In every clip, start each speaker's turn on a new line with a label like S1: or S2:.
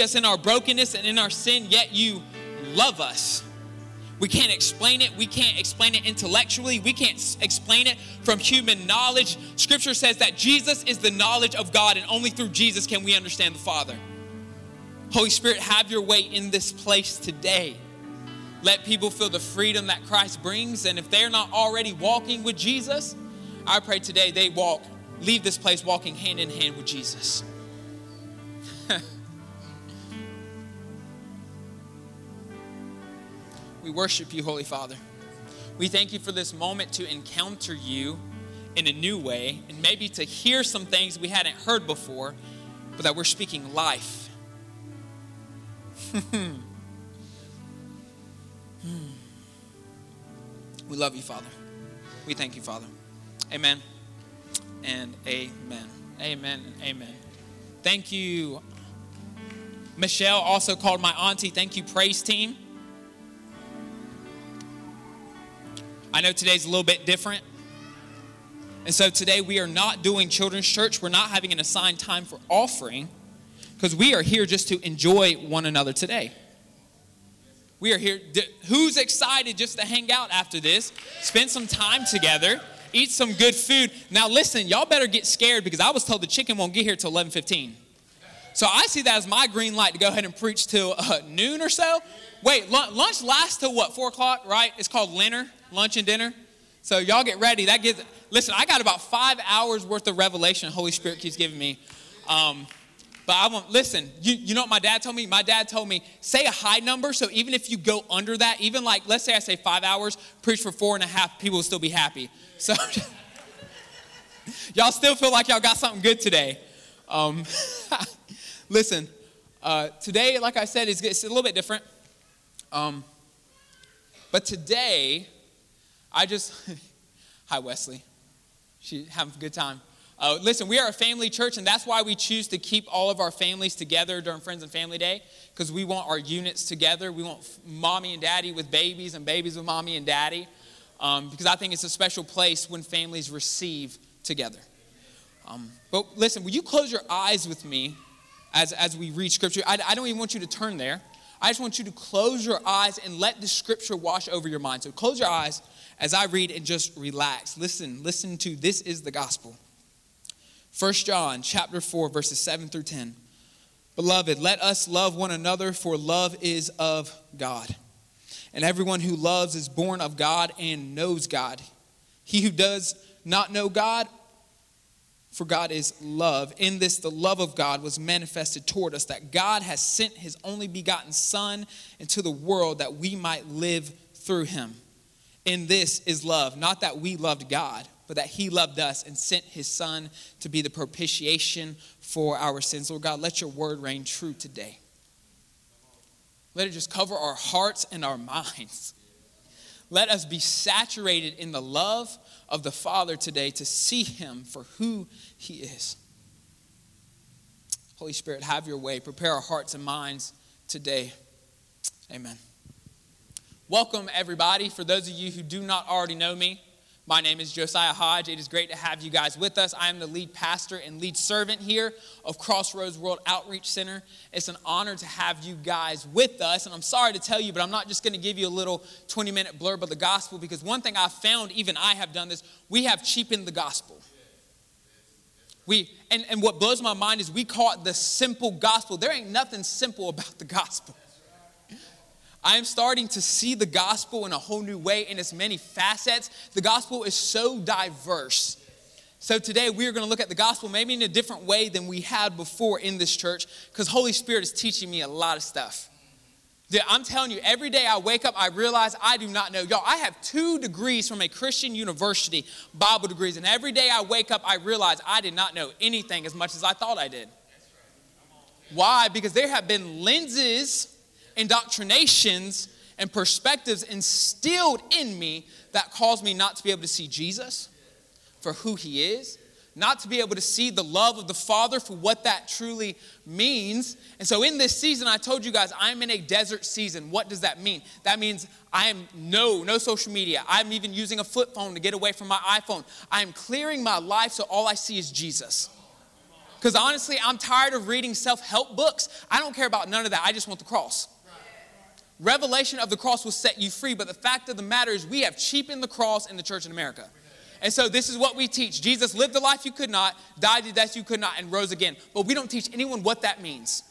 S1: us in our brokenness and in our sin, yet you love us. We can't explain it. We can't explain it intellectually. We can't explain it from human knowledge. Scripture says that Jesus is the knowledge of God, and only through Jesus can we understand the Father. Holy Spirit, have your way in this place today. Let people feel the freedom that Christ brings. And if they're not already walking with Jesus, I pray today they walk, leave this place walking hand in hand with Jesus. We worship you, Holy Father. We thank you for this moment to encounter you in a new way and maybe to hear some things we hadn't heard before, but that we're speaking life. Hmm. we love you, Father. We thank you, Father. Amen and amen. Amen and amen. Thank you. Michelle also called my auntie. Thank you, praise team. I know today's a little bit different. And so today we are not doing children's church. We're not having an assigned time for offering because we are here just to enjoy one another today. We are here. Who's excited just to hang out after this? Spend some time together, eat some good food. Now listen, y'all better get scared because I was told the chicken won't get here till 11:15. So I see that as my green light to go ahead and preach till uh, noon or so. Wait, lunch lasts till what? Four o'clock, right? It's called dinner, lunch and dinner. So y'all get ready. That gives. Listen, I got about five hours worth of revelation. Holy Spirit keeps giving me. Um, but I won't listen. You, you know what my dad told me? My dad told me say a high number. So even if you go under that, even like let's say I say five hours, preach for four and a half, people will still be happy. So y'all still feel like y'all got something good today. Um, listen, uh, today, like I said, it's, it's a little bit different. Um, but today, I just, hi Wesley, she having a good time. Uh, listen, we are a family church, and that's why we choose to keep all of our families together during Friends and Family Day, because we want our units together. We want mommy and daddy with babies and babies with mommy and daddy, um, because I think it's a special place when families receive together. Um, but listen, will you close your eyes with me as, as we read Scripture? I, I don't even want you to turn there. I just want you to close your eyes and let the scripture wash over your mind. So close your eyes as I read and just relax. Listen, listen to this is the gospel. 1 John chapter 4 verses 7 through 10. Beloved, let us love one another for love is of God. And everyone who loves is born of God and knows God. He who does not know God for God is love. In this, the love of God was manifested toward us, that God has sent his only begotten Son into the world that we might live through him. In this is love, not that we loved God, but that he loved us and sent his Son to be the propitiation for our sins. Lord God, let your word reign true today. Let it just cover our hearts and our minds. Let us be saturated in the love of the Father today to see him for who he is. Holy Spirit, have your way. Prepare our hearts and minds today. Amen. Welcome, everybody. For those of you who do not already know me, my name is Josiah Hodge. It is great to have you guys with us. I am the lead pastor and lead servant here of Crossroads World Outreach Center. It's an honor to have you guys with us. And I'm sorry to tell you, but I'm not just going to give you a little 20 minute blurb of the gospel because one thing I've found, even I have done this, we have cheapened the gospel. We, and, and what blows my mind is we call it the simple gospel. There ain't nothing simple about the gospel. I am starting to see the gospel in a whole new way in its many facets. The gospel is so diverse. So today we are going to look at the gospel maybe in a different way than we had before in this church because Holy Spirit is teaching me a lot of stuff. I'm telling you, every day I wake up, I realize I do not know. Y'all, I have two degrees from a Christian university, Bible degrees, and every day I wake up, I realize I did not know anything as much as I thought I did. Why? Because there have been lenses indoctrinations and perspectives instilled in me that cause me not to be able to see Jesus for who he is, not to be able to see the love of the Father for what that truly means. And so in this season, I told you guys, I'm in a desert season. What does that mean? That means I am no, no social media. I'm even using a flip phone to get away from my iPhone. I am clearing my life so all I see is Jesus. Because honestly, I'm tired of reading self help books. I don't care about none of that. I just want the cross. Revelation of the cross will set you free, but the fact of the matter is, we have cheapened the cross in the church in America. And so, this is what we teach Jesus lived the life you could not, died the death you could not, and rose again. But we don't teach anyone what that means.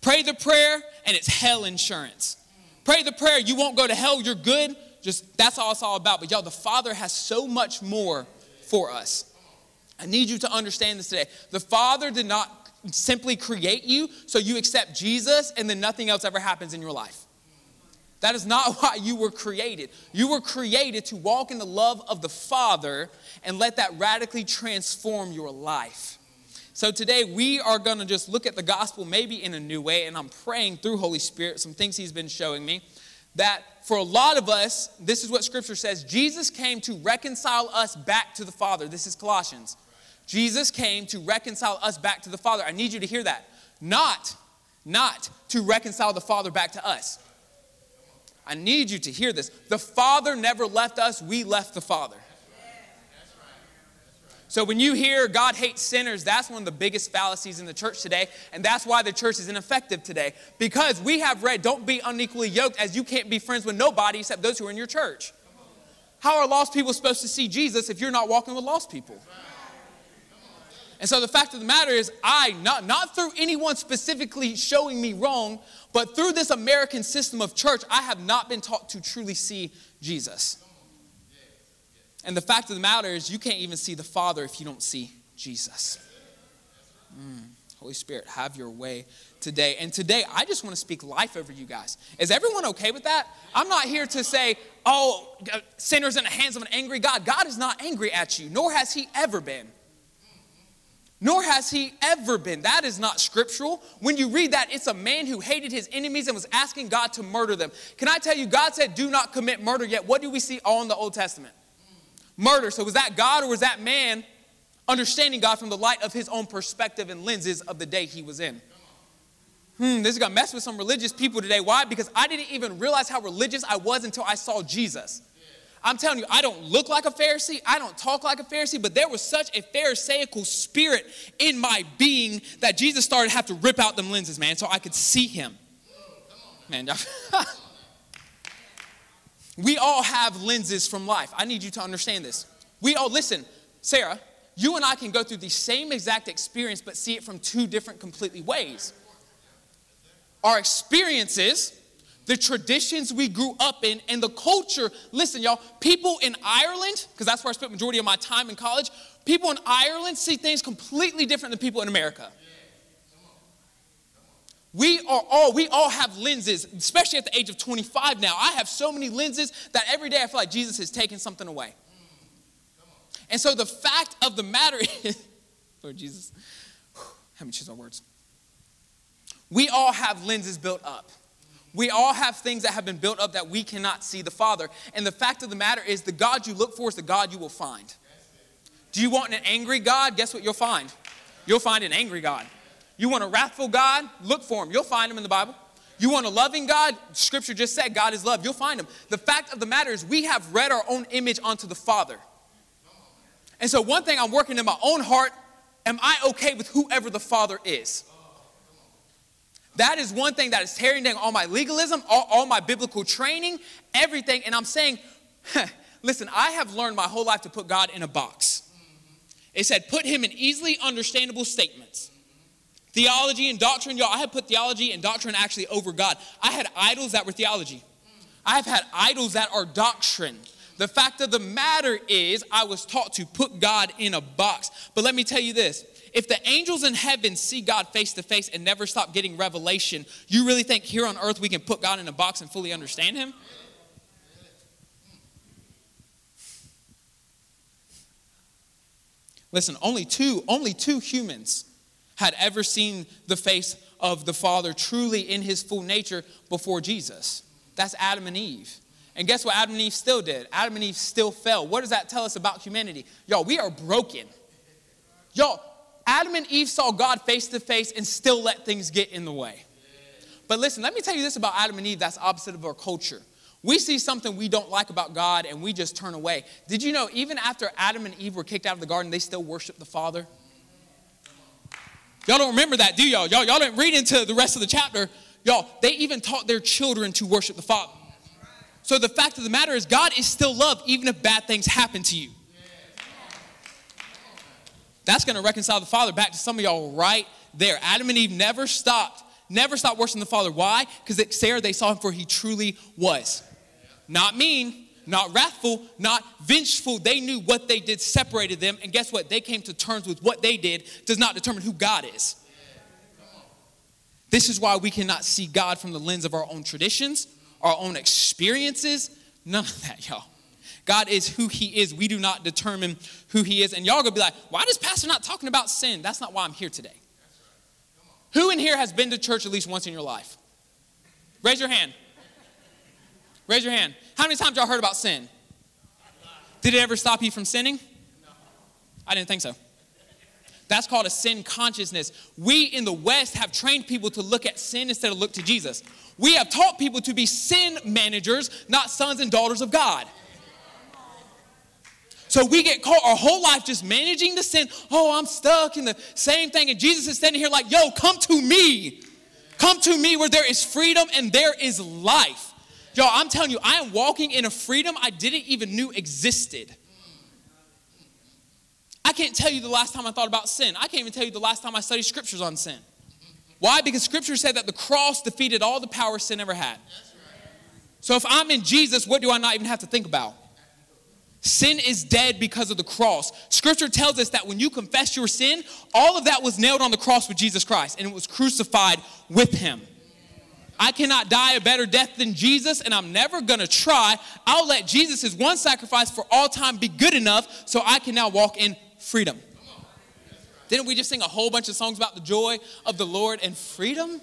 S1: Pray the prayer, and it's hell insurance. Pray the prayer, you won't go to hell, you're good. Just that's all it's all about. But y'all, the Father has so much more for us. I need you to understand this today. The Father did not simply create you so you accept Jesus and then nothing else ever happens in your life. That is not why you were created. You were created to walk in the love of the Father and let that radically transform your life. So today we are going to just look at the gospel maybe in a new way, and I'm praying through Holy Spirit some things He's been showing me. That for a lot of us, this is what Scripture says Jesus came to reconcile us back to the Father. This is Colossians. Jesus came to reconcile us back to the Father. I need you to hear that. Not, not to reconcile the Father back to us. I need you to hear this. The Father never left us, we left the Father. So when you hear God hates sinners, that's one of the biggest fallacies in the church today, and that's why the church is ineffective today. Because we have read, don't be unequally yoked, as you can't be friends with nobody except those who are in your church. How are lost people supposed to see Jesus if you're not walking with lost people? And so the fact of the matter is, I, not, not through anyone specifically showing me wrong, but through this American system of church, I have not been taught to truly see Jesus. And the fact of the matter is, you can't even see the Father if you don't see Jesus. Mm. Holy Spirit, have your way today. And today, I just want to speak life over you guys. Is everyone okay with that? I'm not here to say, oh, sinners in the hands of an angry God. God is not angry at you, nor has He ever been nor has he ever been. That is not scriptural. When you read that, it's a man who hated his enemies and was asking God to murder them. Can I tell you, God said, do not commit murder yet. What do we see all in the Old Testament? Murder. So was that God or was that man understanding God from the light of his own perspective and lenses of the day he was in? Hmm, this is gonna mess with some religious people today. Why? Because I didn't even realize how religious I was until I saw Jesus. I'm telling you, I don't look like a Pharisee. I don't talk like a Pharisee, but there was such a Pharisaical spirit in my being that Jesus started to have to rip out them lenses, man, so I could see him. Man, we all have lenses from life. I need you to understand this. We all, listen, Sarah, you and I can go through the same exact experience, but see it from two different completely ways. Our experiences the traditions we grew up in, and the culture. Listen, y'all, people in Ireland, because that's where I spent majority of my time in college, people in Ireland see things completely different than people in America. We are all, we all have lenses, especially at the age of 25 now. I have so many lenses that every day I feel like Jesus is taking something away. And so the fact of the matter is, Lord Jesus, let me choose our words. We all have lenses built up. We all have things that have been built up that we cannot see the Father. And the fact of the matter is, the God you look for is the God you will find. Do you want an angry God? Guess what you'll find? You'll find an angry God. You want a wrathful God? Look for him. You'll find him in the Bible. You want a loving God? Scripture just said God is love. You'll find him. The fact of the matter is, we have read our own image onto the Father. And so, one thing I'm working in my own heart am I okay with whoever the Father is? That is one thing that is tearing down all my legalism, all, all my biblical training, everything. And I'm saying, listen, I have learned my whole life to put God in a box. It said, put him in easily understandable statements. Theology and doctrine, y'all, I had put theology and doctrine actually over God. I had idols that were theology. I have had idols that are doctrine. The fact of the matter is, I was taught to put God in a box. But let me tell you this if the angels in heaven see God face to face and never stop getting revelation, you really think here on earth we can put God in a box and fully understand Him? Listen, only two, only two humans had ever seen the face of the Father truly in his full nature before Jesus. That's Adam and Eve. And guess what Adam and Eve still did? Adam and Eve still fell. What does that tell us about humanity? Y'all, we are broken. Y'all, Adam and Eve saw God face to face and still let things get in the way. But listen, let me tell you this about Adam and Eve that's opposite of our culture. We see something we don't like about God and we just turn away. Did you know, even after Adam and Eve were kicked out of the garden, they still worship the Father? Y'all don't remember that, do y'all? Y'all, y'all didn't read into the rest of the chapter. Y'all, they even taught their children to worship the Father. So the fact of the matter is, God is still love, even if bad things happen to you. That's going to reconcile the Father back to some of y'all right there. Adam and Eve never stopped, never stopped worshiping the Father. Why? Because Sarah, they saw him for he truly was. Not mean, not wrathful, not vengeful. They knew what they did separated them. And guess what? They came to terms with what they did does not determine who God is. This is why we cannot see God from the lens of our own traditions, our own experiences. None of that, y'all. God is who He is. We do not determine who He is. And y'all gonna be like, why does Pastor not talking about sin? That's not why I'm here today. Who in here has been to church at least once in your life? Raise your hand. Raise your hand. How many times y'all heard about sin? Did it ever stop you from sinning? I didn't think so. That's called a sin consciousness. We in the West have trained people to look at sin instead of look to Jesus. We have taught people to be sin managers, not sons and daughters of God. So we get caught our whole life just managing the sin. Oh, I'm stuck in the same thing. And Jesus is standing here like, yo, come to me. Come to me where there is freedom and there is life. Yo, I'm telling you, I am walking in a freedom I didn't even knew existed. I can't tell you the last time I thought about sin. I can't even tell you the last time I studied scriptures on sin. Why? Because scripture said that the cross defeated all the power sin ever had. So if I'm in Jesus, what do I not even have to think about? Sin is dead because of the cross. Scripture tells us that when you confess your sin, all of that was nailed on the cross with Jesus Christ and it was crucified with him. I cannot die a better death than Jesus, and I'm never gonna try. I'll let Jesus' one sacrifice for all time be good enough so I can now walk in freedom. Didn't we just sing a whole bunch of songs about the joy of the Lord and freedom?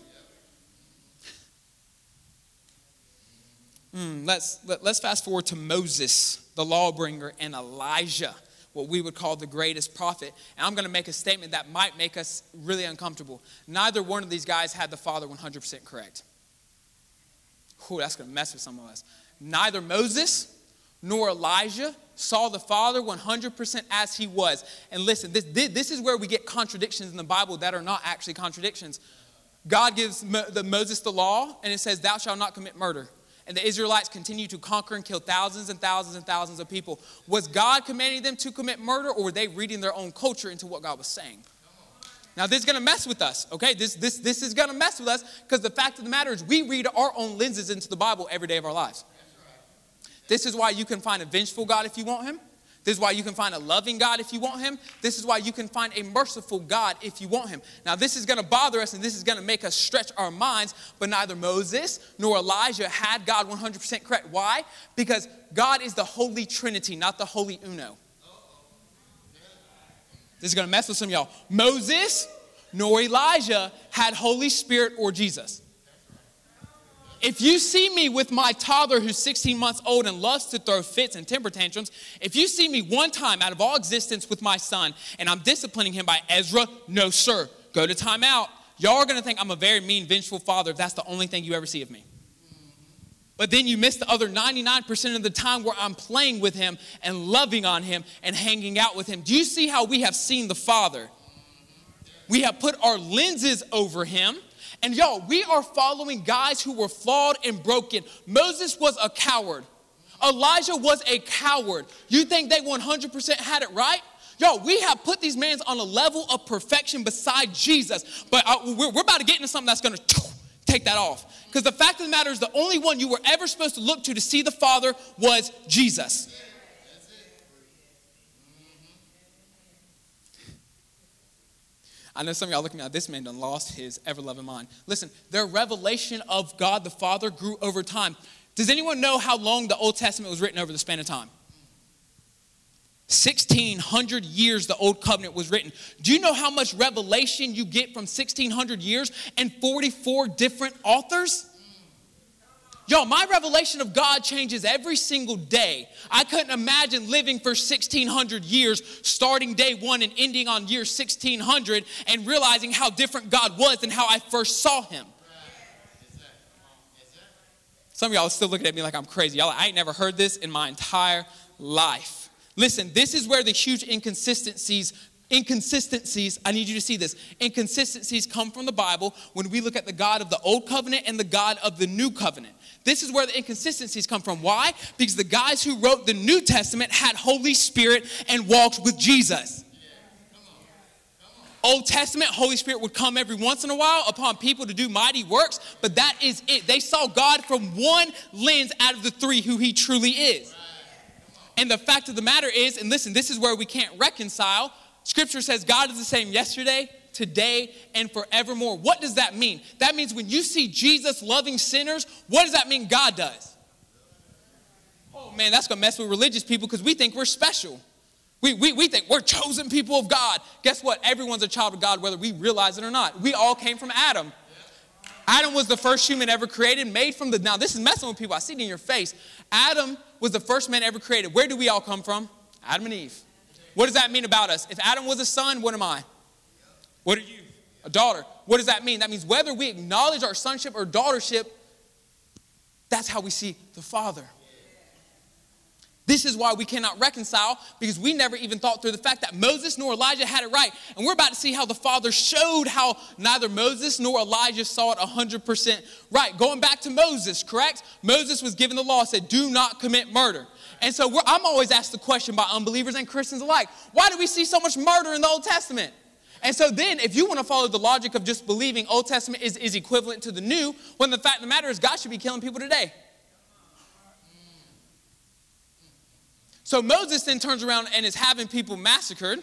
S1: Mm, let's, let, us let us fast forward to Moses, the lawbringer, and Elijah, what we would call the greatest prophet. And I'm going to make a statement that might make us really uncomfortable. Neither one of these guys had the Father 100% correct. Whew, that's going to mess with some of us. Neither Moses nor Elijah saw the Father 100% as he was. And listen, this, this is where we get contradictions in the Bible that are not actually contradictions. God gives Mo, the, Moses the law, and it says, Thou shalt not commit murder. And the Israelites continue to conquer and kill thousands and thousands and thousands of people. Was God commanding them to commit murder, or were they reading their own culture into what God was saying? Now, this is going to mess with us, okay? This, this, this is going to mess with us because the fact of the matter is we read our own lenses into the Bible every day of our lives. This is why you can find a vengeful God if you want him. This is why you can find a loving God if you want him. This is why you can find a merciful God if you want him. Now, this is going to bother us and this is going to make us stretch our minds, but neither Moses nor Elijah had God 100% correct. Why? Because God is the Holy Trinity, not the Holy Uno. This is going to mess with some of y'all. Moses nor Elijah had Holy Spirit or Jesus. If you see me with my toddler who's 16 months old and loves to throw fits and temper tantrums, if you see me one time out of all existence with my son and I'm disciplining him by Ezra, no, sir, go to timeout. Y'all are gonna think I'm a very mean, vengeful father if that's the only thing you ever see of me. But then you miss the other 99% of the time where I'm playing with him and loving on him and hanging out with him. Do you see how we have seen the Father? We have put our lenses over him and y'all, we are following guys who were flawed and broken. Moses was a coward. Elijah was a coward. You think they 100% had it right? Yo, we have put these men on a level of perfection beside Jesus, but uh, we're, we're about to get into something that's gonna take that off. Because the fact of the matter is, the only one you were ever supposed to look to to see the Father was Jesus. I know some of y'all looking at this man done lost his ever loving mind. Listen, their revelation of God the Father grew over time. Does anyone know how long the Old Testament was written over the span of time? 1600 years the old covenant was written. Do you know how much revelation you get from 1600 years and 44 different authors? Y'all, my revelation of God changes every single day. I couldn't imagine living for 1600 years, starting day one and ending on year 1600, and realizing how different God was than how I first saw Him. Some of y'all are still looking at me like I'm crazy. Y'all, I ain't never heard this in my entire life. Listen, this is where the huge inconsistencies Inconsistencies, I need you to see this. Inconsistencies come from the Bible when we look at the God of the Old Covenant and the God of the New Covenant. This is where the inconsistencies come from. Why? Because the guys who wrote the New Testament had Holy Spirit and walked with Jesus. Old Testament, Holy Spirit would come every once in a while upon people to do mighty works, but that is it. They saw God from one lens out of the three who He truly is. And the fact of the matter is, and listen, this is where we can't reconcile. Scripture says God is the same yesterday, today, and forevermore. What does that mean? That means when you see Jesus loving sinners, what does that mean God does? Oh man, that's gonna mess with religious people because we think we're special. We, we, we think we're chosen people of God. Guess what? Everyone's a child of God, whether we realize it or not. We all came from Adam. Adam was the first human ever created, made from the. Now, this is messing with people. I see it in your face. Adam was the first man ever created. Where do we all come from? Adam and Eve. What does that mean about us? If Adam was a son, what am I? What are you? A daughter. What does that mean? That means whether we acknowledge our sonship or daughtership, that's how we see the Father. This is why we cannot reconcile because we never even thought through the fact that Moses nor Elijah had it right. And we're about to see how the Father showed how neither Moses nor Elijah saw it 100% right. Going back to Moses, correct? Moses was given the law, said, Do not commit murder. And so I'm always asked the question by unbelievers and Christians alike why do we see so much murder in the Old Testament? And so then, if you want to follow the logic of just believing Old Testament is, is equivalent to the New, when the fact of the matter is God should be killing people today. So Moses then turns around and is having people massacred.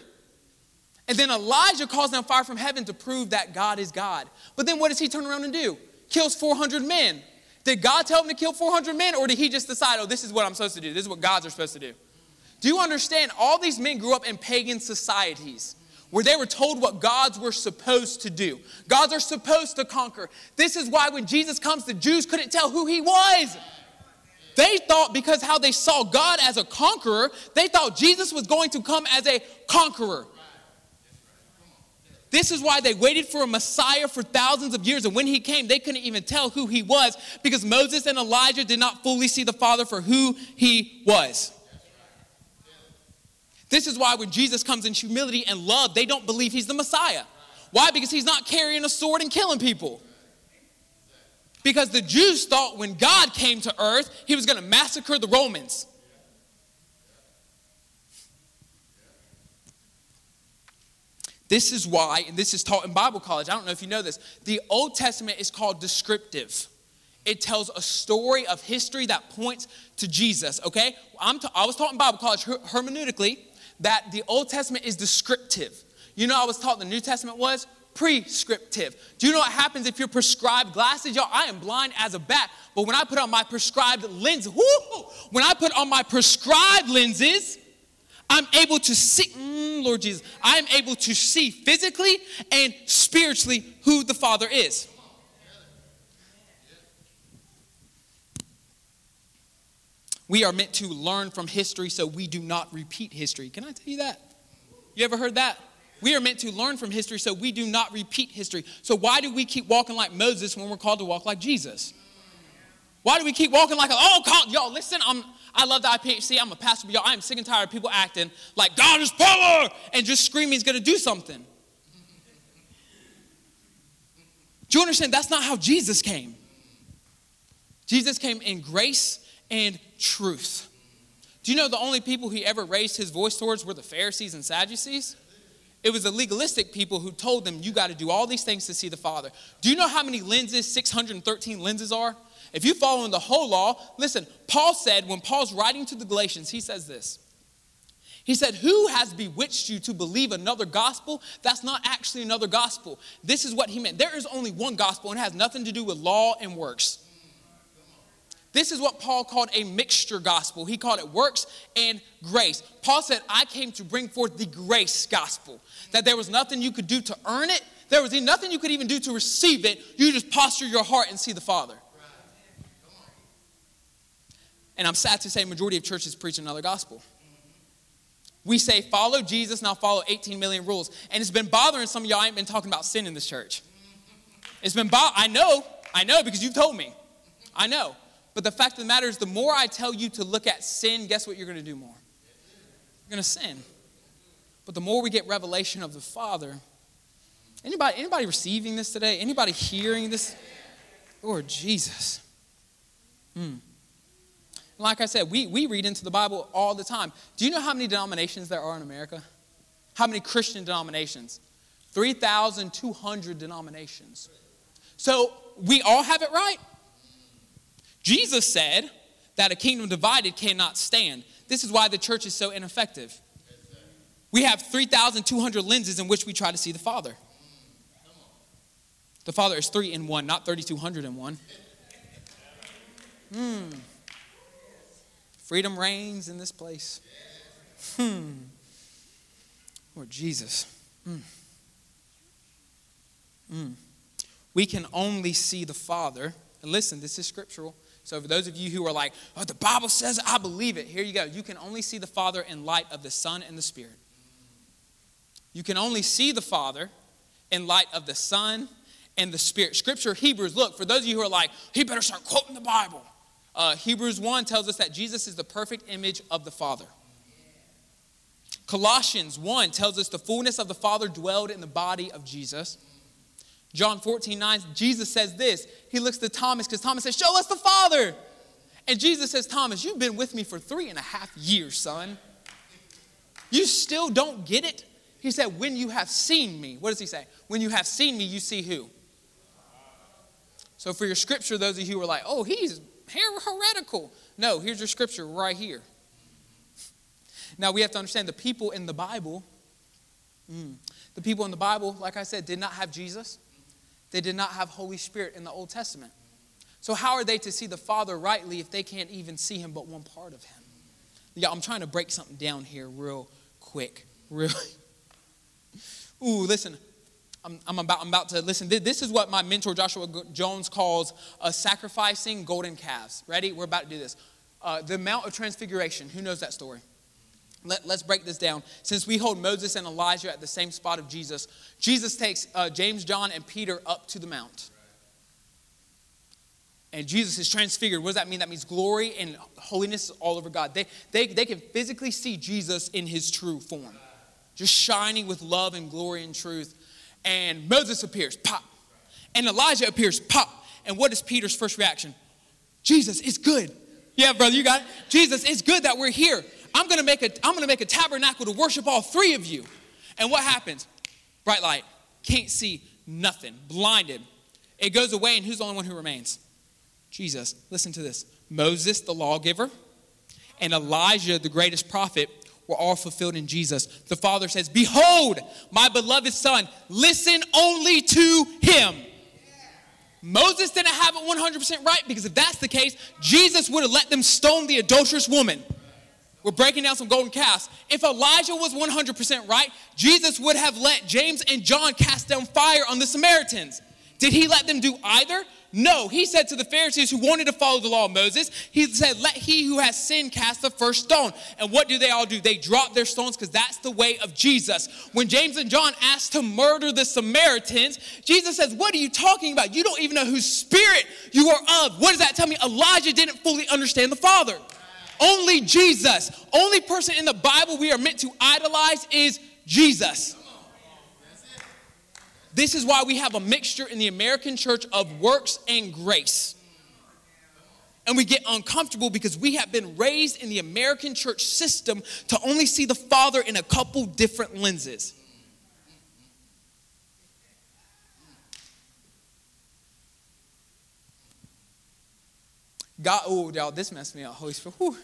S1: And then Elijah calls down fire from heaven to prove that God is God. But then what does he turn around and do? Kills 400 men. Did God tell him to kill 400 men, or did he just decide, oh, this is what I'm supposed to do? This is what gods are supposed to do? Do you understand? All these men grew up in pagan societies where they were told what gods were supposed to do. Gods are supposed to conquer. This is why when Jesus comes, the Jews couldn't tell who he was. They thought because how they saw God as a conqueror, they thought Jesus was going to come as a conqueror. This is why they waited for a Messiah for thousands of years. And when he came, they couldn't even tell who he was because Moses and Elijah did not fully see the Father for who he was. This is why when Jesus comes in humility and love, they don't believe he's the Messiah. Why? Because he's not carrying a sword and killing people. Because the Jews thought when God came to earth, he was going to massacre the Romans. This is why, and this is taught in Bible college. I don't know if you know this. The Old Testament is called descriptive. It tells a story of history that points to Jesus, okay? I'm ta- I was taught in Bible college her- hermeneutically that the Old Testament is descriptive. You know, I was taught the New Testament was prescriptive. Do you know what happens if you're prescribed glasses? Y'all, I am blind as a bat, but when I put on my prescribed lenses, when I put on my prescribed lenses, I'm able to see, mm, Lord Jesus, I am able to see physically and spiritually who the Father is. We are meant to learn from history so we do not repeat history. Can I tell you that? You ever heard that? We are meant to learn from history so we do not repeat history. So, why do we keep walking like Moses when we're called to walk like Jesus? Why do we keep walking like, oh, call, y'all, listen, I'm, I love the IPHC, I'm a pastor, but y'all, I am sick and tired of people acting like God is power and just screaming he's going to do something. Do you understand? That's not how Jesus came. Jesus came in grace and truth. Do you know the only people he ever raised his voice towards were the Pharisees and Sadducees? It was the legalistic people who told them, you got to do all these things to see the Father. Do you know how many lenses, 613 lenses are? If you follow in the whole law, listen, Paul said, when Paul's writing to the Galatians, he says this. He said, Who has bewitched you to believe another gospel? That's not actually another gospel. This is what he meant. There is only one gospel, and it has nothing to do with law and works. This is what Paul called a mixture gospel. He called it works and grace. Paul said, I came to bring forth the grace gospel, that there was nothing you could do to earn it, there was nothing you could even do to receive it. You just posture your heart and see the Father. And I'm sad to say, majority of churches preach another gospel. We say, follow Jesus, now follow 18 million rules. And it's been bothering some of y'all. I ain't been talking about sin in this church. It's been, bo- I know, I know because you've told me. I know. But the fact of the matter is, the more I tell you to look at sin, guess what you're going to do more? You're going to sin. But the more we get revelation of the Father, anybody, anybody receiving this today? Anybody hearing this? Lord Jesus. Hmm. Like I said, we, we read into the Bible all the time. Do you know how many denominations there are in America? How many Christian denominations? 3,200 denominations. So we all have it right. Jesus said that a kingdom divided cannot stand. This is why the church is so ineffective. We have 3,200 lenses in which we try to see the Father. The Father is three in one, not 3,200 in one. Hmm. Freedom reigns in this place. Hmm. Lord Jesus. Hmm. We can only see the Father. And listen, this is scriptural. So, for those of you who are like, oh, the Bible says I believe it, here you go. You can only see the Father in light of the Son and the Spirit. You can only see the Father in light of the Son and the Spirit. Scripture, Hebrews, look, for those of you who are like, he better start quoting the Bible. Uh, Hebrews 1 tells us that Jesus is the perfect image of the Father. Colossians 1 tells us the fullness of the Father dwelled in the body of Jesus. John 14, 9, Jesus says this. He looks to Thomas because Thomas says, Show us the Father. And Jesus says, Thomas, you've been with me for three and a half years, son. You still don't get it? He said, When you have seen me, what does he say? When you have seen me, you see who? So for your scripture, those of you who are like, oh, he's heretical. No, here's your scripture right here. Now we have to understand the people in the Bible, mm, the people in the Bible, like I said, did not have Jesus. They did not have Holy Spirit in the Old Testament. So how are they to see the Father rightly if they can't even see him but one part of him? Yeah, I'm trying to break something down here real quick. Really. Ooh, listen. I'm, I'm, about, I'm about to listen. This is what my mentor Joshua Jones calls uh, sacrificing golden calves. Ready? We're about to do this. Uh, the Mount of Transfiguration. Who knows that story? Let, us break this down. Since we hold Moses and Elijah at the same spot of Jesus, Jesus takes uh, James, John, and Peter up to the mount. And Jesus is transfigured. What does that mean? That means glory and holiness all over God. They, they, they can physically see Jesus in his true form, just shining with love and glory and truth and Moses appears, pop. And Elijah appears, pop. And what is Peter's first reaction? Jesus, it's good. Yeah, brother, you got it. Jesus, it's good that we're here. I'm gonna make a I'm gonna make a tabernacle to worship all three of you. And what happens? Bright light, can't see nothing, blinded. It goes away, and who's the only one who remains? Jesus. Listen to this. Moses, the lawgiver, and Elijah, the greatest prophet, were all fulfilled in Jesus. The Father says, Behold, my beloved Son, listen only to him. Moses didn't have it 100% right because if that's the case, Jesus would have let them stone the adulterous woman. We're breaking down some golden calves. If Elijah was 100% right, Jesus would have let James and John cast down fire on the Samaritans. Did he let them do either? No, he said to the Pharisees who wanted to follow the law of Moses, he said, Let he who has sinned cast the first stone. And what do they all do? They drop their stones because that's the way of Jesus. When James and John asked to murder the Samaritans, Jesus says, What are you talking about? You don't even know whose spirit you are of. What does that tell me? Elijah didn't fully understand the Father. Only Jesus, only person in the Bible we are meant to idolize is Jesus. This is why we have a mixture in the American church of works and grace. And we get uncomfortable because we have been raised in the American church system to only see the Father in a couple different lenses. God, oh, y'all, this messed me up. Holy Spirit. Whew.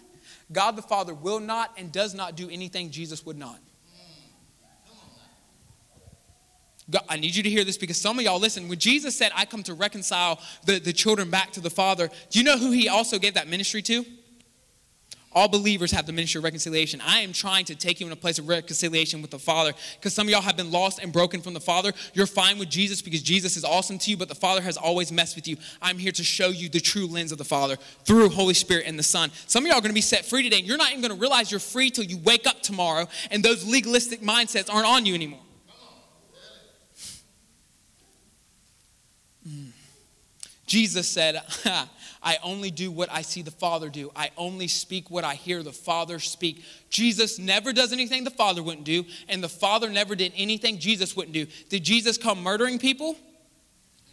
S1: God the Father will not and does not do anything Jesus would not. God, I need you to hear this because some of y'all listen. When Jesus said, I come to reconcile the, the children back to the Father, do you know who he also gave that ministry to? All believers have the ministry of reconciliation. I am trying to take you in a place of reconciliation with the Father because some of y'all have been lost and broken from the Father. You're fine with Jesus because Jesus is awesome to you, but the Father has always messed with you. I'm here to show you the true lens of the Father through Holy Spirit and the Son. Some of y'all are going to be set free today, and you're not even going to realize you're free till you wake up tomorrow and those legalistic mindsets aren't on you anymore. Jesus said, I only do what I see the Father do. I only speak what I hear the Father speak. Jesus never does anything the Father wouldn't do, and the Father never did anything Jesus wouldn't do. Did Jesus come murdering people?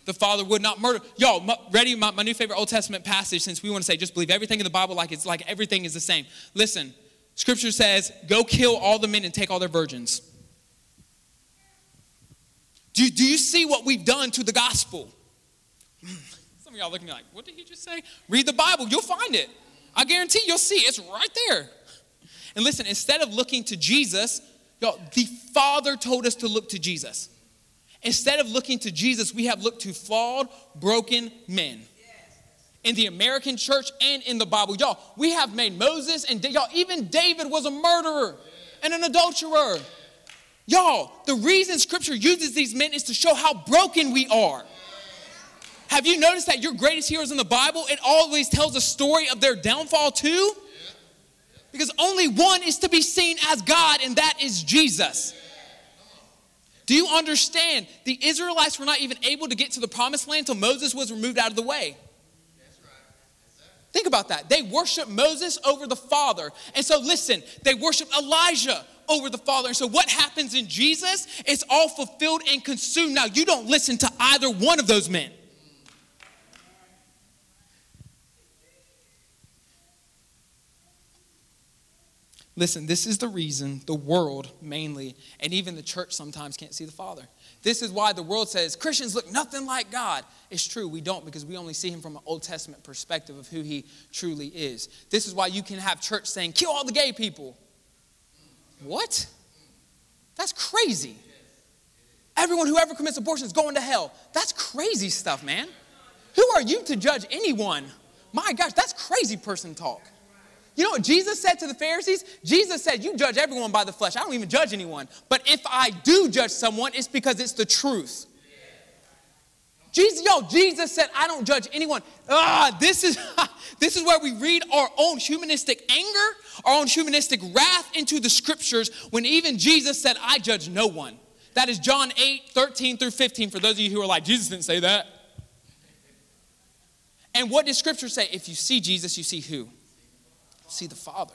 S1: The Father would not murder. Y'all, ready? My, my new favorite Old Testament passage, since we want to say just believe everything in the Bible like it's like everything is the same. Listen, Scripture says, go kill all the men and take all their virgins. Do, do you see what we've done to the gospel? Some of y'all looking like, what did he just say? Read the Bible, you'll find it. I guarantee you'll see it's right there. And listen, instead of looking to Jesus, y'all, the Father told us to look to Jesus. Instead of looking to Jesus, we have looked to flawed, broken men. In the American church and in the Bible, y'all, we have made Moses and y'all, even David was a murderer and an adulterer. Y'all, the reason scripture uses these men is to show how broken we are. Have you noticed that your greatest heroes in the Bible, it always tells a story of their downfall too? Because only one is to be seen as God, and that is Jesus. Do you understand? The Israelites were not even able to get to the promised land until Moses was removed out of the way. Think about that. They worship Moses over the Father. And so, listen, they worship Elijah over the Father. And so, what happens in Jesus? It's all fulfilled and consumed. Now, you don't listen to either one of those men. Listen, this is the reason the world mainly, and even the church sometimes can't see the Father. This is why the world says Christians look nothing like God. It's true, we don't because we only see him from an Old Testament perspective of who he truly is. This is why you can have church saying, kill all the gay people. What? That's crazy. Everyone who ever commits abortion is going to hell. That's crazy stuff, man. Who are you to judge anyone? My gosh, that's crazy person talk. You know what Jesus said to the Pharisees? Jesus said, You judge everyone by the flesh. I don't even judge anyone. But if I do judge someone, it's because it's the truth. Jesus, yo, Jesus said, I don't judge anyone. Ah, this is this is where we read our own humanistic anger, our own humanistic wrath into the scriptures when even Jesus said, I judge no one. That is John 8, 13 through 15, for those of you who are like, Jesus didn't say that. And what does scripture say? If you see Jesus, you see who? See the Father.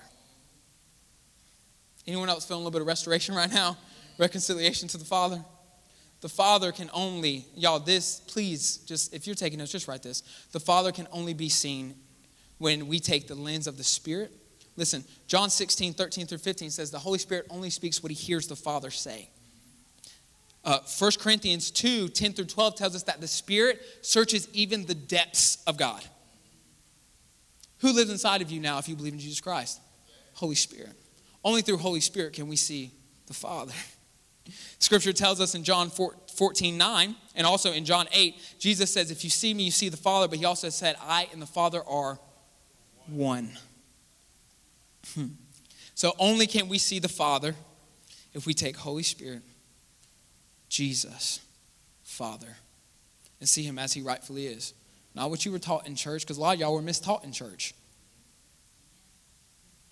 S1: Anyone else feeling a little bit of restoration right now? Reconciliation to the Father? The Father can only, y'all, this, please, just if you're taking notes, just write this. The Father can only be seen when we take the lens of the Spirit. Listen, John 16, 13 through 15 says the Holy Spirit only speaks what he hears the Father say. Uh, 1 Corinthians 2, 10 through 12 tells us that the Spirit searches even the depths of God. Who lives inside of you now if you believe in Jesus Christ? Holy Spirit. Only through Holy Spirit can we see the Father. Scripture tells us in John 14, 9, and also in John 8, Jesus says, If you see me, you see the Father, but he also said, I and the Father are one. Hmm. So only can we see the Father if we take Holy Spirit, Jesus, Father, and see him as he rightfully is. Not what you were taught in church, because a lot of y'all were mistaught in church.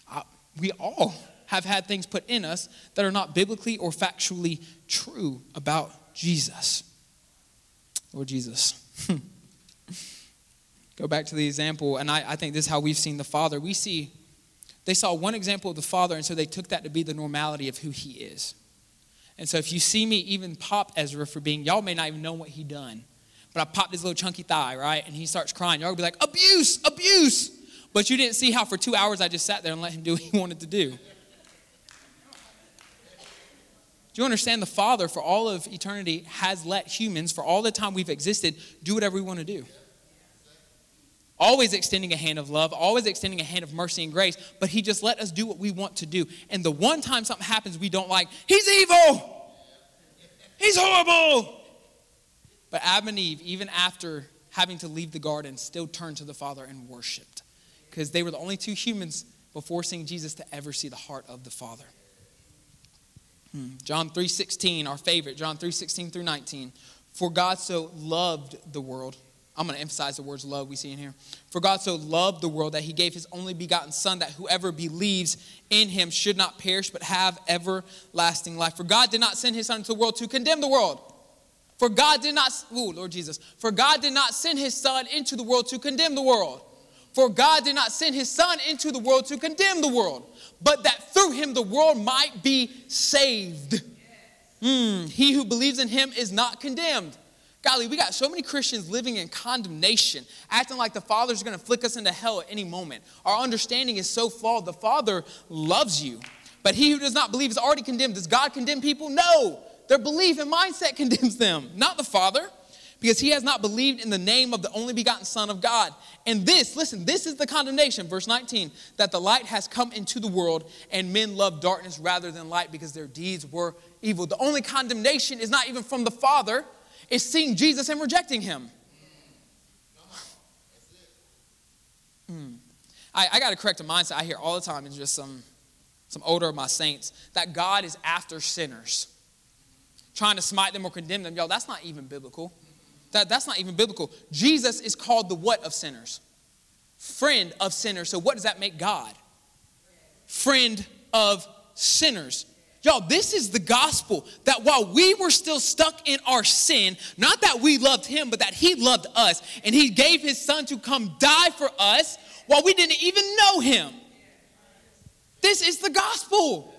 S1: I, we all have had things put in us that are not biblically or factually true about Jesus. Lord Jesus. Go back to the example, and I, I think this is how we've seen the Father. We see they saw one example of the Father, and so they took that to be the normality of who He is. And so if you see me even pop Ezra for being, y'all may not even know what he done but I popped his little chunky thigh, right? And he starts crying. Y'all would be like, abuse, abuse. But you didn't see how for two hours I just sat there and let him do what he wanted to do. Do you understand the Father, for all of eternity, has let humans, for all the time we've existed, do whatever we want to do? Always extending a hand of love, always extending a hand of mercy and grace, but He just let us do what we want to do. And the one time something happens we don't like, He's evil! He's horrible! But Adam and Eve, even after having to leave the garden, still turned to the Father and worshiped because they were the only two humans before seeing Jesus to ever see the heart of the Father. Hmm. John 3:16, our favorite, John 3:16 through 19. For God so loved the world. I'm going to emphasize the words love we see in here. For God so loved the world that he gave his only begotten Son, that whoever believes in him should not perish but have everlasting life. For God did not send his Son into the world to condemn the world, For God did not, ooh, Lord Jesus, for God did not send his son into the world to condemn the world. For God did not send his son into the world to condemn the world, but that through him the world might be saved. Mm, he who believes in him is not condemned. Golly, we got so many Christians living in condemnation, acting like the Father's gonna flick us into hell at any moment. Our understanding is so flawed. The Father loves you, but he who does not believe is already condemned. Does God condemn people? No. Their belief and mindset condemns them, not the Father, because he has not believed in the name of the only begotten Son of God. And this, listen, this is the condemnation, verse 19, that the light has come into the world, and men love darkness rather than light because their deeds were evil. The only condemnation is not even from the Father, it's seeing Jesus and rejecting him. Mm. I, I got to correct a mindset I hear all the time in just some, some older of my saints that God is after sinners trying to smite them or condemn them. Y'all, that's not even biblical. That, that's not even biblical. Jesus is called the what of sinners? Friend of sinners. So what does that make God? Friend of sinners. Y'all, this is the gospel that while we were still stuck in our sin, not that we loved him, but that he loved us, and he gave his son to come die for us while we didn't even know him. This is the gospel.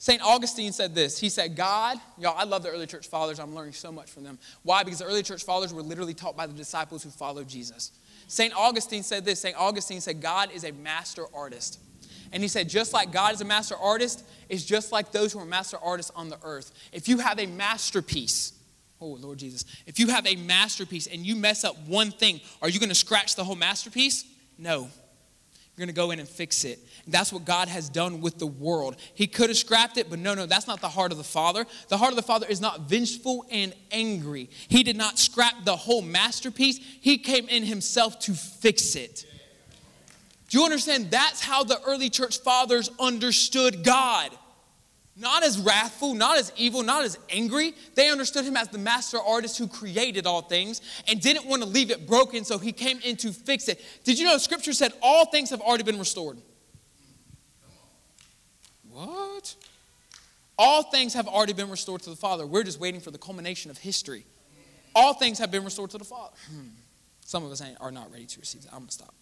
S1: St. Augustine said this. He said, God, y'all, I love the early church fathers. I'm learning so much from them. Why? Because the early church fathers were literally taught by the disciples who followed Jesus. St. Augustine said this. St. Augustine said, God is a master artist. And he said, just like God is a master artist, it's just like those who are master artists on the earth. If you have a masterpiece, oh, Lord Jesus, if you have a masterpiece and you mess up one thing, are you going to scratch the whole masterpiece? No. You're going to go in and fix it. That's what God has done with the world. He could have scrapped it, but no, no, that's not the heart of the Father. The heart of the Father is not vengeful and angry. He did not scrap the whole masterpiece, He came in Himself to fix it. Do you understand? That's how the early church fathers understood God not as wrathful, not as evil, not as angry. They understood him as the master artist who created all things and didn't want to leave it broken, so he came in to fix it. Did you know scripture said all things have already been restored? What? All things have already been restored to the Father. We're just waiting for the culmination of history. All things have been restored to the Father. Hmm. Some of us are not ready to receive that. I'm going to stop.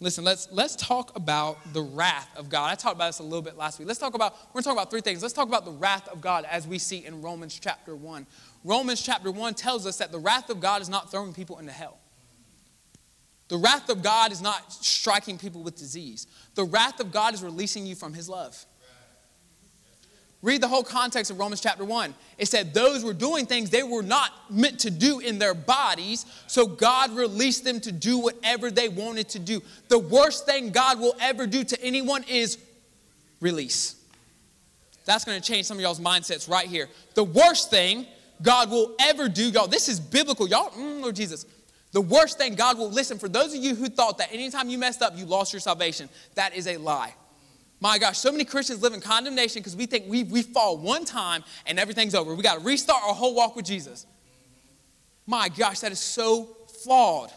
S1: Listen, let's, let's talk about the wrath of God. I talked about this a little bit last week. Let's talk about, we're going to talk about three things. Let's talk about the wrath of God as we see in Romans chapter 1. Romans chapter 1 tells us that the wrath of God is not throwing people into hell. The wrath of God is not striking people with disease. The wrath of God is releasing you from his love. Read the whole context of Romans chapter 1. It said those were doing things they were not meant to do in their bodies, so God released them to do whatever they wanted to do. The worst thing God will ever do to anyone is release. That's going to change some of y'all's mindsets right here. The worst thing God will ever do, y'all, this is biblical. Y'all, mm, Lord Jesus. The worst thing God will listen for those of you who thought that anytime you messed up, you lost your salvation, that is a lie. My gosh, so many Christians live in condemnation because we think we, we fall one time and everything's over. We got to restart our whole walk with Jesus. My gosh, that is so flawed.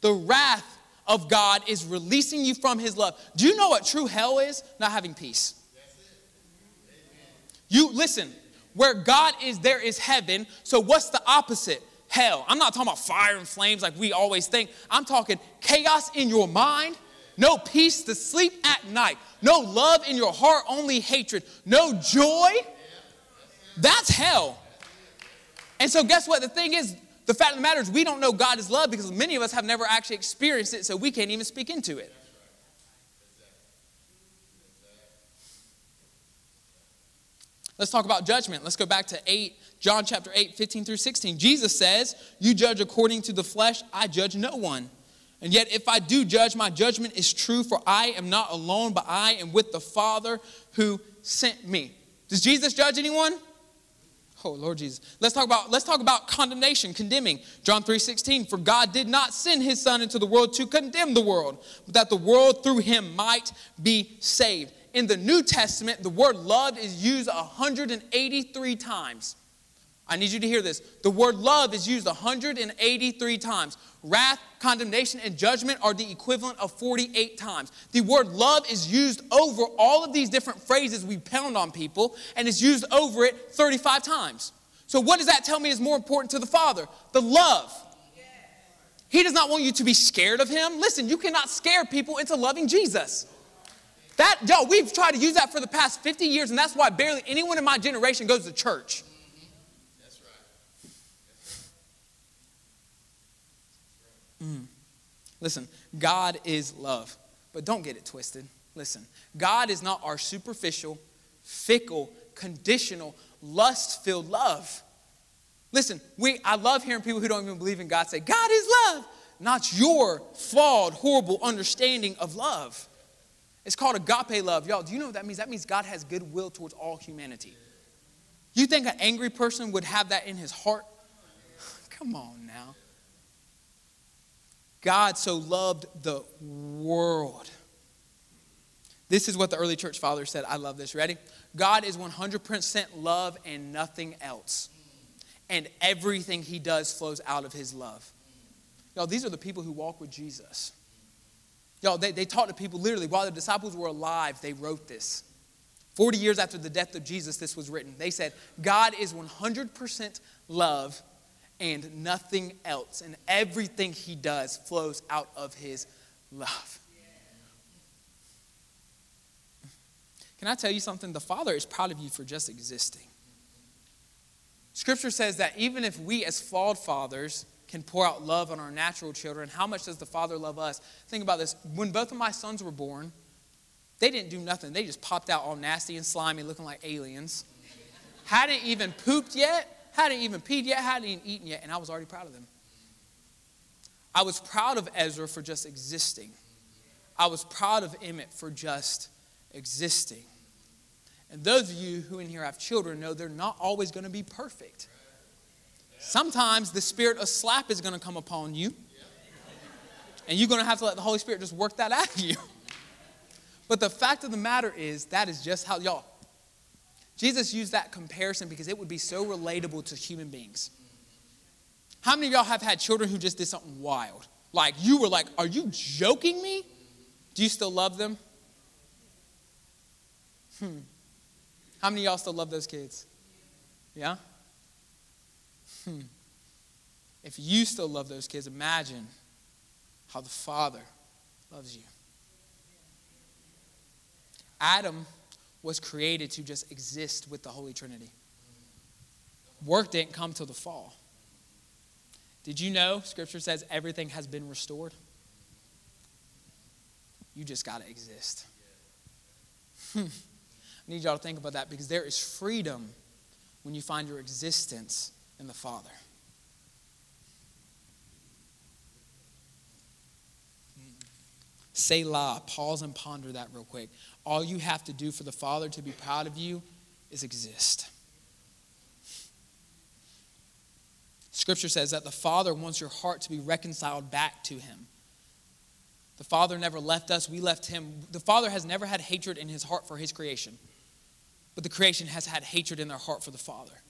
S1: The wrath of God is releasing you from his love. Do you know what true hell is? Not having peace. You listen, where God is, there is heaven. So what's the opposite? Hell. I'm not talking about fire and flames like we always think. I'm talking chaos in your mind no peace to sleep at night, no love in your heart, only hatred, no joy, that's hell. And so, guess what? The thing is, the fact of the matter is, we don't know God is love because many of us have never actually experienced it, so we can't even speak into it. Let's talk about judgment. Let's go back to 8, John chapter 8, 15 through 16. Jesus says, You judge according to the flesh, I judge no one. And yet, if I do judge, my judgment is true, for I am not alone, but I am with the Father who sent me. Does Jesus judge anyone? Oh Lord Jesus. Let's talk about let's talk about condemnation, condemning. John 3:16, for God did not send his son into the world to condemn the world, but that the world through him might be saved. In the New Testament, the word loved is used 183 times. I need you to hear this. The word love is used 183 times. Wrath, condemnation, and judgment are the equivalent of 48 times. The word love is used over all of these different phrases we pound on people, and it's used over it 35 times. So, what does that tell me is more important to the Father? The love. He does not want you to be scared of Him. Listen, you cannot scare people into loving Jesus. That, yo, we've tried to use that for the past 50 years, and that's why barely anyone in my generation goes to church. Mm. Listen, God is love, but don't get it twisted. Listen, God is not our superficial, fickle, conditional, lust filled love. Listen, we, I love hearing people who don't even believe in God say, God is love, not your flawed, horrible understanding of love. It's called agape love. Y'all, do you know what that means? That means God has goodwill towards all humanity. You think an angry person would have that in his heart? Come on now. God so loved the world. This is what the early church fathers said. I love this. Ready? God is 100% love and nothing else. And everything he does flows out of his love. Y'all, these are the people who walk with Jesus. Y'all, they, they talked to people literally while the disciples were alive, they wrote this. 40 years after the death of Jesus, this was written. They said, God is 100% love and nothing else. And everything he does flows out of his love. Can I tell you something? The Father is proud of you for just existing. Scripture says that even if we, as flawed fathers, can pour out love on our natural children, how much does the Father love us? Think about this. When both of my sons were born, they didn't do nothing. They just popped out all nasty and slimy, looking like aliens. Hadn't even pooped yet, hadn't even peed yet, hadn't even eaten yet, and I was already proud of them. I was proud of Ezra for just existing. I was proud of Emmett for just existing. And those of you who in here have children know they're not always going to be perfect. Sometimes the spirit of slap is going to come upon you, and you're going to have to let the Holy Spirit just work that out of you. But the fact of the matter is, that is just how, y'all, Jesus used that comparison because it would be so relatable to human beings. How many of y'all have had children who just did something wild? Like you were like, Are you joking me? Do you still love them? Hmm. How many of y'all still love those kids? Yeah? Hmm. If you still love those kids, imagine how the Father loves you. Adam was created to just exist with the Holy Trinity. Work didn't come till the fall. Did you know Scripture says everything has been restored? You just got to exist. I need y'all to think about that because there is freedom when you find your existence in the Father. Selah, pause and ponder that real quick. All you have to do for the Father to be proud of you is exist. Scripture says that the Father wants your heart to be reconciled back to Him. The Father never left us, we left Him. The Father has never had hatred in His heart for His creation, but the creation has had hatred in their heart for the Father.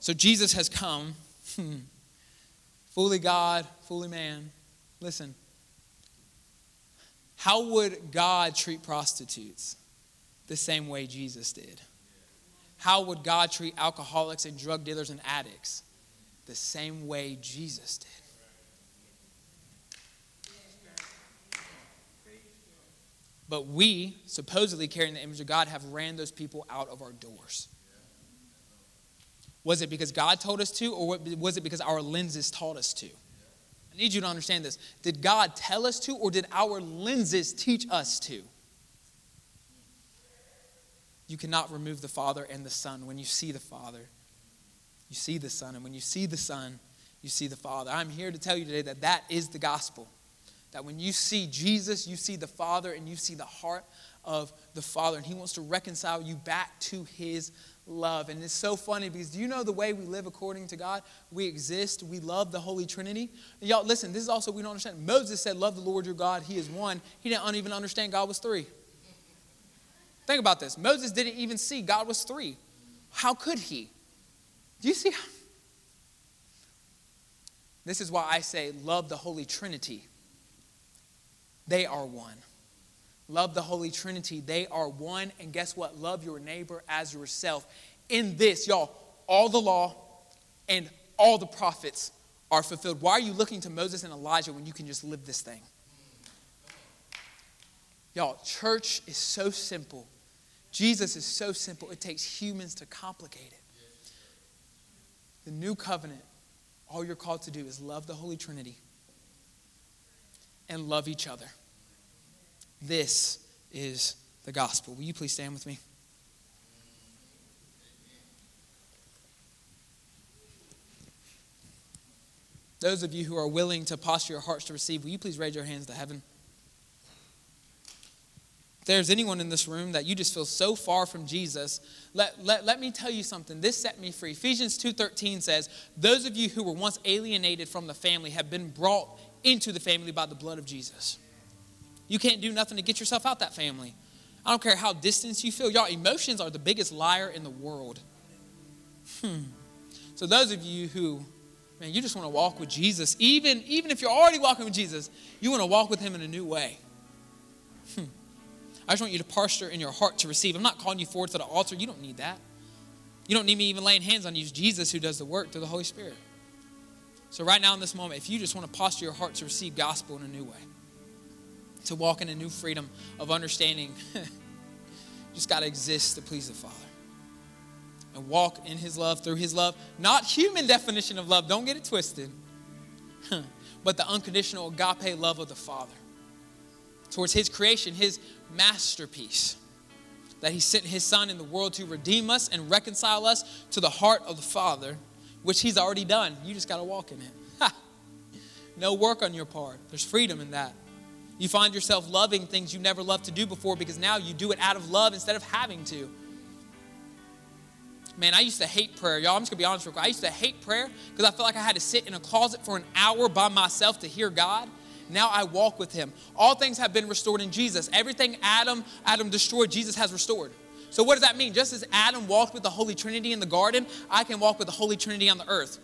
S1: So Jesus has come, hmm. fully God, fully man. Listen, how would God treat prostitutes? The same way Jesus did. How would God treat alcoholics and drug dealers and addicts? The same way Jesus did. But we, supposedly carrying the image of God, have ran those people out of our doors. Was it because God told us to, or was it because our lenses taught us to? I need you to understand this. Did God tell us to, or did our lenses teach us to? You cannot remove the Father and the Son. When you see the Father, you see the Son. And when you see the Son, you see the Father. I'm here to tell you today that that is the gospel. That when you see Jesus, you see the Father and you see the heart of the Father. And He wants to reconcile you back to His love. And it's so funny because do you know the way we live according to God? We exist, we love the Holy Trinity. And y'all, listen, this is also, we don't understand. Moses said, Love the Lord your God, He is one. He didn't even understand God was three. Think about this. Moses didn't even see God was three. How could he? Do you see? How, this is why I say love the Holy Trinity. They are one. Love the Holy Trinity. They are one. And guess what? Love your neighbor as yourself. In this, y'all, all the law and all the prophets are fulfilled. Why are you looking to Moses and Elijah when you can just live this thing? Y'all, church is so simple. Jesus is so simple. It takes humans to complicate it. The new covenant, all you're called to do is love the Holy Trinity and love each other. This is the gospel. Will you please stand with me? Those of you who are willing to posture your hearts to receive, will you please raise your hands to heaven? If there's anyone in this room that you just feel so far from Jesus, let, let, let me tell you something. This set me free. Ephesians 2.13 says, Those of you who were once alienated from the family have been brought into the family by the blood of Jesus. You can't do nothing to get yourself out that family. I don't care how distant you feel. Y'all, emotions are the biggest liar in the world. Hmm. So those of you who man, you just want to walk with Jesus. Even, even if you're already walking with Jesus, you want to walk with him in a new way. Hmm. I just want you to posture in your heart to receive. I'm not calling you forward to the altar. You don't need that. You don't need me even laying hands on you. It's Jesus who does the work through the Holy Spirit. So, right now in this moment, if you just want to posture your heart to receive gospel in a new way, to walk in a new freedom of understanding, just got to exist to please the Father and walk in his love through his love. Not human definition of love, don't get it twisted, but the unconditional agape love of the Father towards his creation, his masterpiece. That he sent his Son in the world to redeem us and reconcile us to the heart of the Father, which he's already done. You just got to walk in it. no work on your part. There's freedom in that. You find yourself loving things you never loved to do before because now you do it out of love instead of having to. Man, I used to hate prayer. Y'all, I'm just gonna be honest real quick. I used to hate prayer because I felt like I had to sit in a closet for an hour by myself to hear God. Now I walk with him. All things have been restored in Jesus. Everything Adam, Adam destroyed, Jesus has restored. So what does that mean? Just as Adam walked with the Holy Trinity in the garden, I can walk with the Holy Trinity on the earth.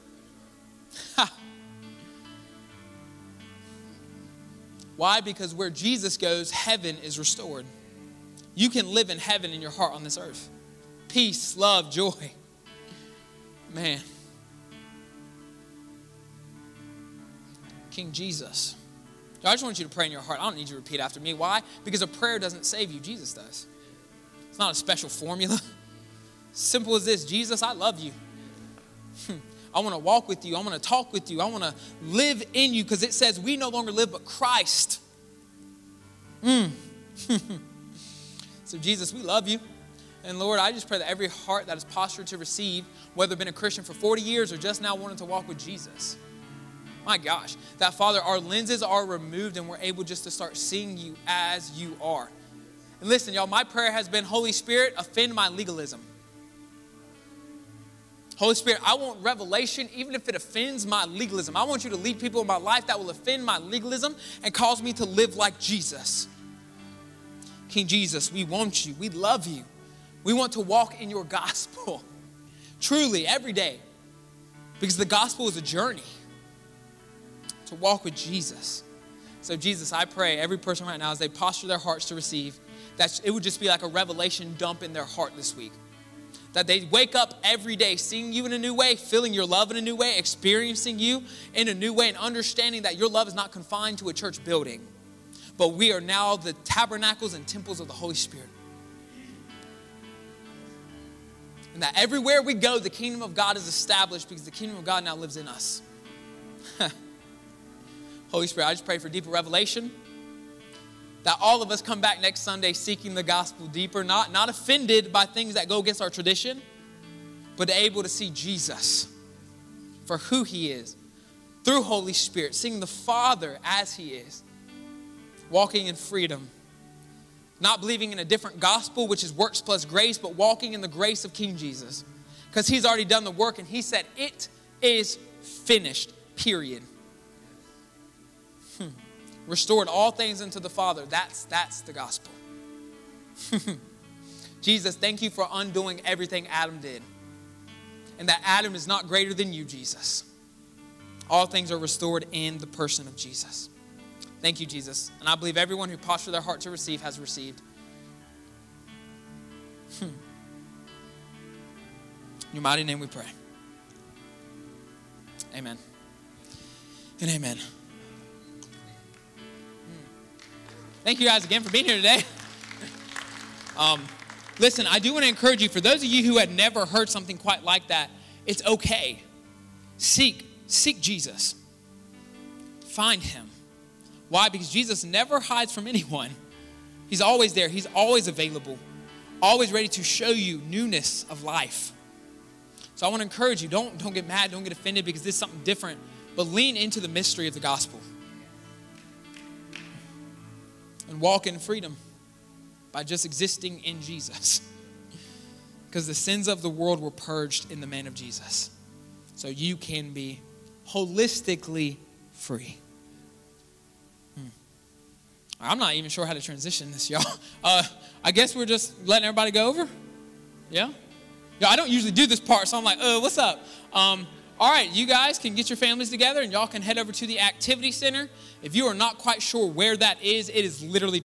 S1: Why? Because where Jesus goes, heaven is restored. You can live in heaven in your heart on this earth peace, love, joy. Man. King Jesus. I just want you to pray in your heart. I don't need you to repeat after me. Why? Because a prayer doesn't save you, Jesus does. It's not a special formula. Simple as this Jesus, I love you. Hmm. I want to walk with you. I want to talk with you. I want to live in you because it says we no longer live but Christ. Mm. so, Jesus, we love you. And Lord, I just pray that every heart that is postured to receive, whether been a Christian for 40 years or just now wanting to walk with Jesus, my gosh, that Father, our lenses are removed and we're able just to start seeing you as you are. And listen, y'all, my prayer has been Holy Spirit, offend my legalism. Holy Spirit, I want revelation, even if it offends my legalism. I want you to lead people in my life that will offend my legalism and cause me to live like Jesus. King Jesus, we want you. We love you. We want to walk in your gospel truly every day because the gospel is a journey to walk with Jesus. So, Jesus, I pray every person right now, as they posture their hearts to receive, that it would just be like a revelation dump in their heart this week. That they wake up every day seeing you in a new way, feeling your love in a new way, experiencing you in a new way, and understanding that your love is not confined to a church building, but we are now the tabernacles and temples of the Holy Spirit. And that everywhere we go, the kingdom of God is established because the kingdom of God now lives in us. Holy Spirit, I just pray for deeper revelation. That all of us come back next Sunday seeking the gospel deeper, not, not offended by things that go against our tradition, but able to see Jesus for who he is through Holy Spirit, seeing the Father as he is, walking in freedom not believing in a different gospel, which is works plus grace, but walking in the grace of King Jesus. Because he's already done the work and he said, It is finished, period. Restored all things into the Father. That's, that's the gospel. Jesus, thank you for undoing everything Adam did. and that Adam is not greater than you, Jesus. All things are restored in the person of Jesus. Thank you, Jesus. And I believe everyone who postured their heart to receive has received. Hmm. In your mighty name we pray. Amen. And amen. Thank you guys again for being here today. Um, listen, I do want to encourage you, for those of you who had never heard something quite like that, it's okay. Seek, seek Jesus. Find him. Why? Because Jesus never hides from anyone. He's always there, He's always available, always ready to show you newness of life. So I want to encourage you don't, don't get mad, don't get offended because this is something different, but lean into the mystery of the gospel and walk in freedom by just existing in Jesus. Because the sins of the world were purged in the man of Jesus. So you can be holistically free. Hmm. I'm not even sure how to transition this, y'all. Uh, I guess we're just letting everybody go over. Yeah? Yeah, I don't usually do this part, so I'm like, uh, what's up? Um, all right, you guys can get your families together and y'all can head over to the activity center. If you are not quite sure where that is, it is literally